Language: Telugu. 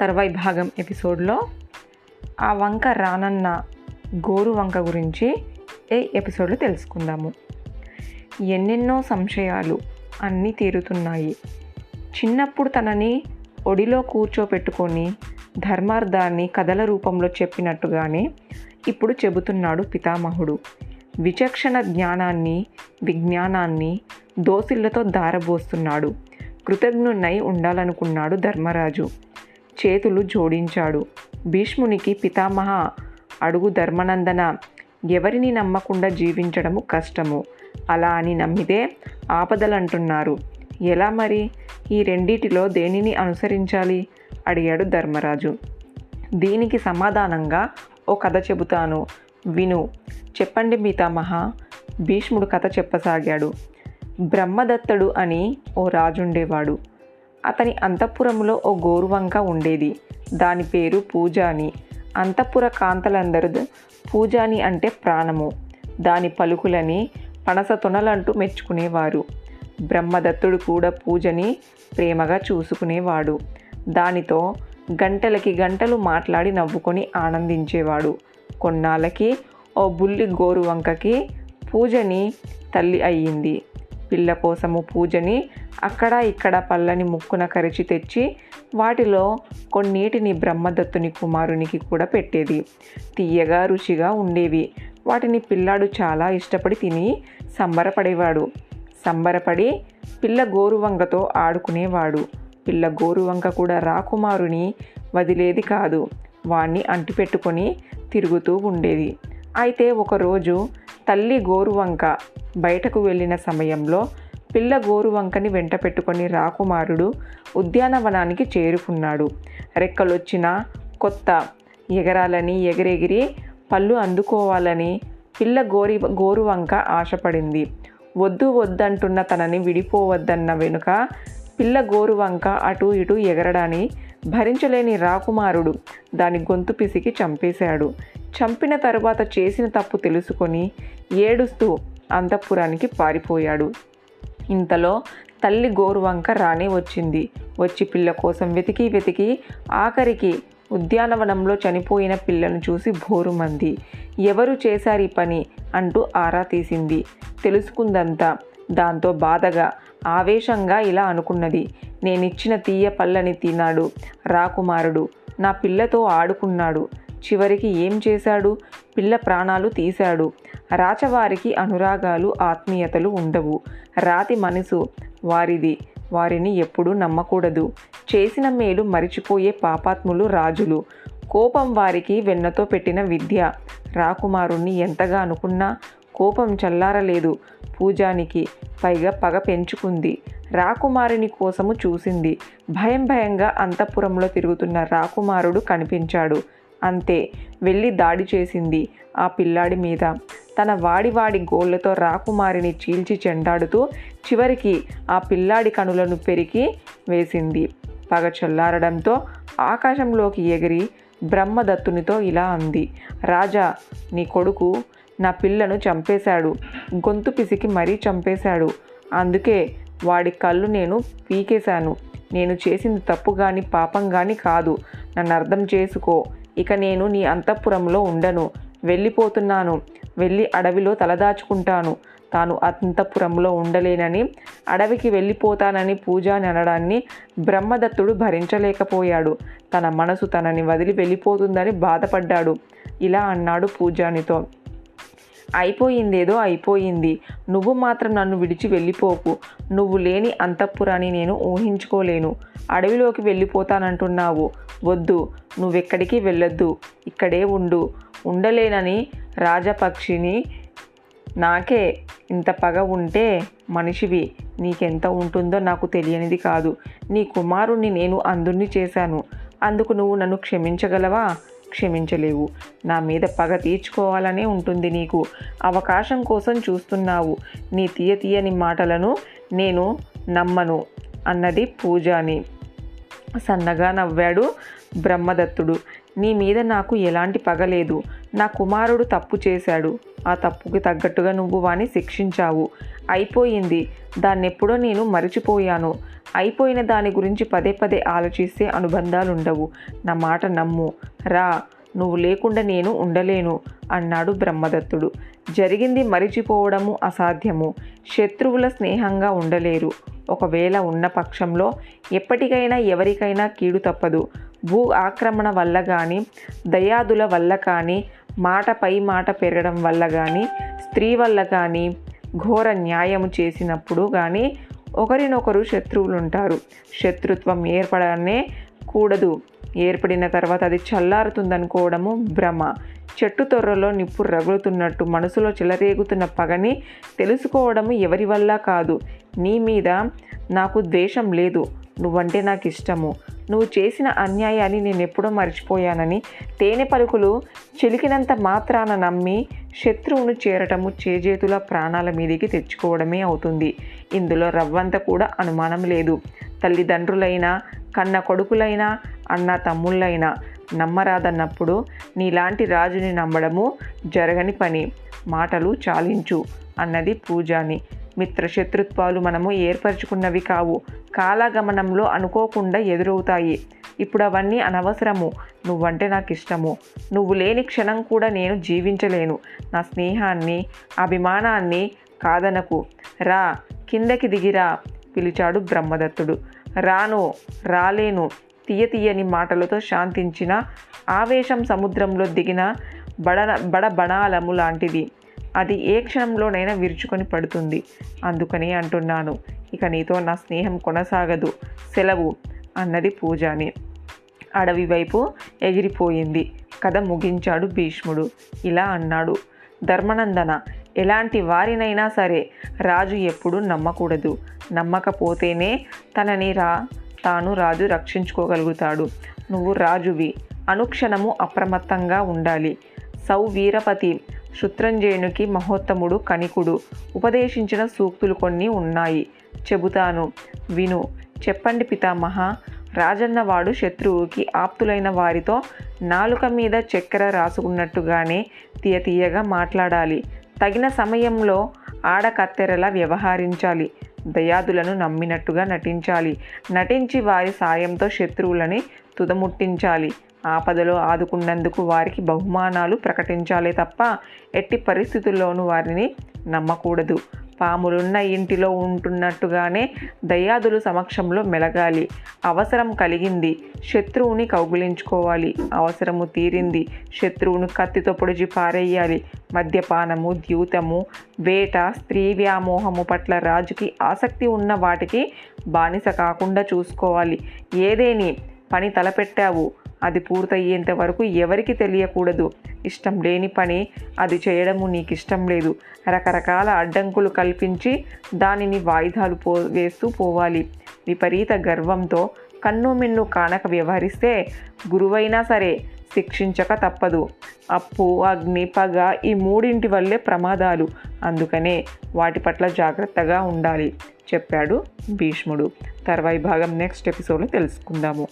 తర్వాయి భాగం ఎపిసోడ్లో ఆ వంక రానన్న గోరు వంక గురించి ఏ ఎపిసోడ్లో తెలుసుకుందాము. ఎన్నెన్నో సంశయాలు అన్నీ తీరుతున్నాయి. చిన్నప్పుడు తనని ఒడిలో కూర్చోపెట్టుకొని ధర్మార్థాన్ని కథల రూపంలో చెప్పినట్టుగానే ఇప్పుడు చెబుతున్నాడు పితామహుడు. విచక్షణ జ్ఞానాన్ని విజ్ఞానాన్ని దోసిళ్ళతో దారబోస్తున్నాడు. కృతజ్ఞున్నై ఉండాలనుకున్నాడు ధర్మరాజు. చేతులు జోడించాడు. భీష్మునికి పితామహ అడుగు ధర్మనందన ఎవరిని నమ్మకుండా జీవించడము కష్టము. అలా అని నమ్మితే ఆపదలంటున్నారు. ఎలా మరి? ఈ రెండిటిలో దేనిని అనుసరించాలి? అడిగాడు ధర్మరాజు. దీనికి సమాధానంగా ఓ కథ చెబుతాను. విను. చెప్పండి పితామహ. భీష్ముడు కథ చెప్పసాగాడు. బ్రహ్మదత్తడు అని ఓ రాజుండేవాడు. అతని అంతఃపురంలో ఓ గోరువంక ఉండేది. దాని పేరు పూజాని. అంతఃపుర కాంతలందరూ పూజాని అంటే ప్రాణము. దాని పలుకులని పనస తొనలంటూ మెచ్చుకునేవారు. బ్రహ్మదత్తుడు కూడా పూజని ప్రేమగా చూసుకునేవాడు. దానితో గంటలకి గంటలు మాట్లాడి నవ్వుకొని ఆనందించేవాడు. కొన్నాళ్ళకి ఓ బుల్లి గోరువంకకి పూజని తల్లి అయ్యింది. పిల్ల కోసము పూజని అక్కడ ఇక్కడ పళ్ళని ముక్కున కరిచి తెచ్చి వాటిలో కొన్నిటిని బ్రహ్మదత్తుని కుమారునికి కూడా పెట్టేది. తీయగా రుచిగా ఉండేవి. వాటిని పిల్లాడు చాలా ఇష్టపడి తిని సంబరపడేవాడు. సంబరపడి పిల్ల గోరువంగతో ఆడుకునేవాడు. పిల్ల గోరువంక కూడా రాకుమారుని వదిలేది కాదు. వాణ్ణి అంటిపెట్టుకొని తిరుగుతూ ఉండేది. అయితే ఒకరోజు తల్లి గోరువంక బయటకు వెళ్ళిన సమయంలో పిల్ల గోరువంకని వెంట పెట్టుకొని రాకుమారుడు ఉద్యానవనానికి చేరుకున్నాడు. రెక్కలొచ్చిన కొత్త ఎగరాలని ఎగిరెగిరి పళ్ళు అందుకోవాలని పిల్ల గోరి గోరువంక ఆశపడింది. వద్దు వద్దంటున్న తనని విడిపోవద్దన్న వెనుక పిల్ల గోరువంక అటు ఇటు ఎగరడాన్ని భరించలేని రాకుమారుడు దాని గొంతు పిసికి చంపేశాడు. చంపిన తరువాత చేసిన తప్పు తెలుసుకొని ఏడుస్తూ అంతఃపురానికి పారిపోయాడు. ఇంతలో తల్లి గోరువంక రాణి వచ్చింది. వచ్చి పిల్ల కోసం వెతికి వెతికి ఆఖరికి ఉద్యానవనంలో చనిపోయిన పిల్లను చూసి భోరుమంది ఎవరు చేశారు ఈ పని అంటూ ఆరా తీసింది. తెలుసుకుందంతా దాంతో బాధగా ఆవేశంగా ఇలా అనుకున్నది నేనిచ్చిన తీయ పళ్ళని తిన్నాడు రాకుమారుడు నా పిల్లతో ఆడుకున్నాడు చివరికి ఏం చేశాడు? పిల్ల ప్రాణాలు తీశాడు. రాచవారికి అనురాగాలు ఆత్మీయతలు ఉండవు. రాతి మనసు వారిది. వారిని ఎప్పుడూ నమ్మకూడదు. చేసిన మేలు మరిచిపోయే పాపాత్ములు రాజులు. కోపం వారికి వెన్నతో పెట్టిన విద్య. రాకుమారుణ్ణి ఎంతగా అనుకున్నా కోపం చల్లారలేదు. పూజానికి పైగా పగ పెంచుకుంది. రాకుమారుని కోసము చూసింది. భయం భయంగా అంతఃపురంలో తిరుగుతున్న రాకుమారుడు కనిపించాడు. అంతే. వెళ్ళి దాడి చేసింది ఆ పిల్లాడి మీద. తన వాడి వాడి గోళ్ళతో రాకుమారిని చీల్చి చెండాడుతూ చివరికి ఆ పిల్లాడి కనులను పెరికి వేసింది. పగ చల్లారడంతో ఆకాశంలోకి ఎగిరి బ్రహ్మదత్తునితో ఇలా అంది రాజా నీ కొడుకు నా పిల్లను చంపేశాడు గొంతు పిసికి మరీ చంపేశాడు. అందుకే వాడి కళ్ళు నేను పీకేశాను. నేను చేసింది తప్పు కానీ పాపం కానీ కాదు. నన్ను అర్థం చేసుకో. ఇక నేను నీ అంతఃపురంలో ఉండను. వెళ్ళిపోతున్నాను. వెళ్ళి అడవిలో తలదాచుకుంటాను. తాను అంతఃపురంలో ఉండలేనని అడవికి వెళ్ళిపోతానని పూజాని అనడాన్ని బ్రహ్మదత్తుడు భరించలేకపోయాడు. తన మనసు తనని వదిలి వెళ్ళిపోతుందని బాధపడ్డాడు. ఇలా అన్నాడు పూజానితో. అయిపోయిందేదో అయిపోయింది. నువ్వు మాత్రం నన్ను విడిచి వెళ్ళిపోకు. నువ్వు లేని అంతఃపురాన్ని నేను ఊహించుకోలేను. అడవిలోకి వెళ్ళిపోతానంటున్నావు. వద్దు నువ్వెక్కడికి వెళ్ళొద్దు. ఇక్కడే ఉండు. ఉండలేనని రాజపక్షిని నాకే ఇంత పగ ఉంటే మనిషివి. నీకెంత ఉంటుందో నాకు తెలియనిది కాదు. నీ కుమారుణ్ణి నేను అందుణ్ణి చేశాను. అందుకు నువ్వు నన్ను క్షమించగలవా? క్షమించలేవు. నా మీద పగ తీర్చుకోవాలనే ఉంటుంది నీకు. అవకాశం కోసం చూస్తున్నావు. నీ తీయ తీయని మాటలను నేను నమ్మను అన్నది పూజాని. సన్నగా నవ్వాడు బ్రహ్మదత్తుడు. నీ మీద నాకు ఎలాంటి పగలేదు నా కుమారుడు తప్పు చేశాడు. ఆ తప్పుకి తగ్గట్టుగా నువ్వు వాని శిక్షించావు. అయిపోయింది. దాన్నెప్పుడో నేను మరిచిపోయాను. అయిపోయిన దాని గురించి పదే పదే ఆలోచిస్తే అనుబంధాలు ఉండవు నా మాట నమ్ము. రా. నువ్వు లేకుండా నేను ఉండలేను అన్నాడు బ్రహ్మదత్తుడు. జరిగింది మరిచిపోవడము అసాధ్యము. శత్రువుల స్నేహంగా ఉండలేరు. ఒకవేళ ఉన్న పక్షంలో ఎప్పటికైనా ఎవరికైనా కీడు తప్పదు. భూ ఆక్రమణ వల్ల కానీ దయాదుల వల్ల కానీ మాట పై మాట పెరగడం వల్ల కానీ స్త్రీ వల్ల కానీ ఘోర న్యాయము చేసినప్పుడు కానీ ఒకరినొకరు శత్రువులు ఉంటారు శత్రుత్వం ఏర్పడనే కూడదు. ఏర్పడిన తర్వాత అది చల్లారుతుందనుకోవడము భ్రమ. చెట్టు తొర్రలో నిప్పు రగులుతున్నట్టు మనసులో చెలరేగుతున్న పగని తెలుసుకోవడము ఎవరి వల్ల కాదు. నీ మీద నాకు ద్వేషం లేదు. నువ్వంటే నాకు ఇష్టము నువ్వు చేసిన అన్యాయాన్ని నేను ఎప్పుడో మర్చిపోయానని తేనె పలుకులు చిలికినంత మాత్రాన నమ్మి శత్రువును చేరటము చేజేతుల ప్రాణాల మీదికి తెచ్చుకోవడమే అవుతుంది. ఇందులో రవ్వంత కూడా అనుమానం లేదు. తల్లిదండ్రులైనా కన్న కొడుకులైనా అన్న తమ్ముళ్ళైనా నమ్మరాదన్నప్పుడు నీలాంటి రాజుని నమ్మడము జరగని పని. మాటలు చాలించు అన్నది పూజాని. మిత్రశత్రుత్వాలు మనము ఏర్పరచుకున్నవి కావు. కాలగమనంలో అనుకోకుండా ఎదురవుతాయి. ఇప్పుడు అవన్నీ అనవసరము. నువ్వంటే నాకు ఇష్టము నువ్వు లేని క్షణం కూడా నేను జీవించలేను. నా స్నేహాన్ని అభిమానాన్ని కాదనకు. రా కిందకి దిగిరా పిలిచాడు బ్రహ్మదత్తుడు. రాను రాలేను తీయ తీయని మాటలతో శాంతించిన ఆవేశం సముద్రంలో దిగిన బడ బడబణాలము లాంటిది. అది ఏ క్షణంలోనైనా విరుచుకొని పడుతుంది. అందుకని అంటున్నాను. ఇక నీతో నా స్నేహం కొనసాగదు. సెలవు అన్నది పూజాని. అడవి వైపు ఎగిరిపోయింది. కథ ముగించాడు భీష్ముడు. ఇలా అన్నాడు. ధర్మనందన ఎలాంటి వారినైనా సరే రాజు ఎప్పుడూ నమ్మకూడదు. నమ్మకపోతేనే తనని రా తాను రాజు రక్షించుకోగలుగుతాడు. నువ్వు రాజువి. అనుక్షణము అప్రమత్తంగా ఉండాలి. సౌవీరపతి శుత్రంజయునికి మహోత్తముడు కణికుడు. ఉపదేశించిన సూక్తులు కొన్ని ఉన్నాయి. చెబుతాను. విను. చెప్పండి పితామహ. రాజన్నవాడు శత్రువుకి ఆప్తులైన వారితో నాలుక మీద చక్కెర రాసుకున్నట్టుగానే తీయ తీయగా మాట్లాడాలి. తగిన సమయంలో ఆడకత్తెరలా వ్యవహరించాలి. దయాదులను నమ్మినట్టుగా నటించాలి. నటించి వారి సాయంతో శత్రువులని తుదముట్టించాలి. ఆపదలో ఆదుకున్నందుకు వారికి బహుమానాలు ప్రకటించాలి తప్ప ఎట్టి పరిస్థితుల్లోనూ వారిని నమ్మకూడదు. పాములున్న ఇంటిలో ఉంటున్నట్టుగానే దయ్యాదులు సమక్షంలో మెలగాలి. అవసరం కలిగింది. శత్రువుని కౌగులించుకోవాలి. అవసరము తీరింది. శత్రువును కత్తితో పొడిచి పారేయాలి. మద్యపానము ద్యూతము వేట స్త్రీ వ్యామోహము పట్ల రాజుకి ఆసక్తి ఉన్న వాటికి బానిస కాకుండా చూసుకోవాలి. ఏదేని? పని తలపెట్టావు. అది పూర్తయ్యేంత వరకు ఎవరికి తెలియకూడదు. ఇష్టం లేని పని అది చేయడము నీకు ఇష్టం లేదు. రకరకాల అడ్డంకులు కల్పించి దానిని వాయిదాలు పో వేస్తూ పోవాలి. విపరీత గర్వంతో కన్ను మిన్ను కానక వ్యవహరిస్తే గురువైనా సరే శిక్షించక తప్పదు. అప్పు అగ్ని పగ ఈ మూడింటి వల్లే ప్రమాదాలు. అందుకనే వాటి పట్ల జాగ్రత్తగా ఉండాలి చెప్పాడు భీష్ముడు. తర్వాయి భాగం నెక్స్ట్ ఎపిసోడ్లో తెలుసుకుందాము.